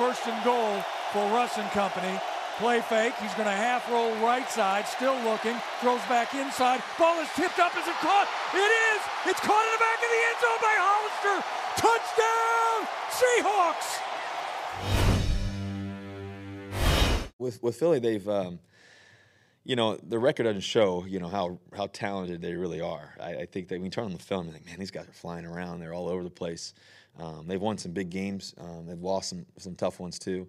first and goal for Russ and company. Play fake. He's going to half roll right side, still looking. Throws back inside. Ball is tipped up. Is it caught? It is. It's caught in the back of the end zone by Hollister. Touchdown, Seahawks. With with Philly, they've um, you know the record doesn't show you know how how talented they really are. I, I think that when you turn on the film, you think, man, these guys are flying around. They're all over the place. Um, they've won some big games. Um, they've lost some some tough ones too.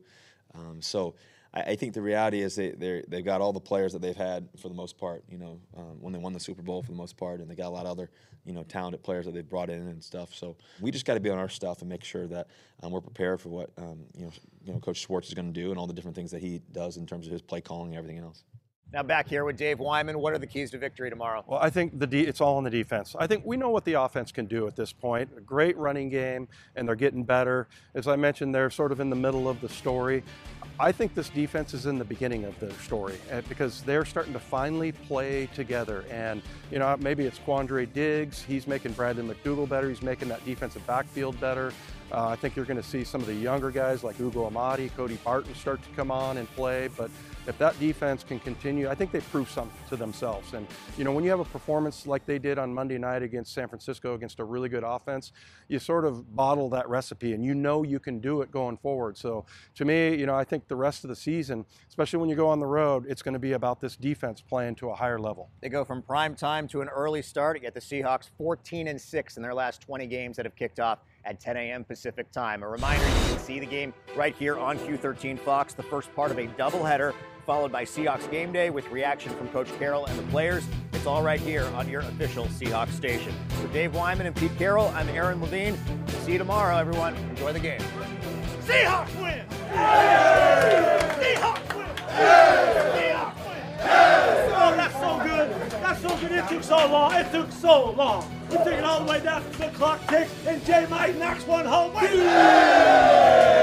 Um, so I, I, think the reality is they they've got all the players that they've had for the most part. You know, um, when they won the Super Bowl for the most part, and they got a lot of other you know talented players that they've brought in and stuff. So we just got to be on our stuff and make sure that um, we're prepared for what um, you know you know Coach Schwartz is going to do and all the different things that he does in terms of his play calling and everything else. Now back here with Dave Wyman, what are the keys to victory tomorrow? Well, I think the de- it's all on the defense. I think we know what the offense can do at this point. A great running game, and they're getting better. As I mentioned, they're sort of in the middle of the story. I think this defense is in the beginning of their story eh, because they're starting to finally play together. And, you know, maybe it's Quandre Diggs. He's making Brandon McDougald better. He's making that defensive backfield better. Uh, I think you're going to see some of the younger guys like Ugo Amadi, Cody Barton start to come on and play. But if that defense can continue, I think they prove something to themselves. And, you know, when you have a performance like they did on Monday night against San Francisco against a really good offense, you sort of bottle that recipe and you know you can do it going forward. So to me, you know, I think the rest of the season, especially when you go on the road, it's going to be about this defense playing to a higher level. They go from prime time to an early start, yet the Seahawks 14 and 6 in their last 20 games that have kicked off at 10 a.m. Pacific time. A reminder you can see the game right here on Q13 Fox, the first part of a doubleheader followed by Seahawks Game Day with reaction from Coach Carroll and the players. It's all right here on your official Seahawks station. For Dave Wyman and Pete Carroll, I'm Aaron Levine. See you tomorrow, everyone. Enjoy the game. Seahawks win! Seahawks And it took so long. It took so long. We're it all the way down to the clock ticks, and J Mike knocks one home. Yeah!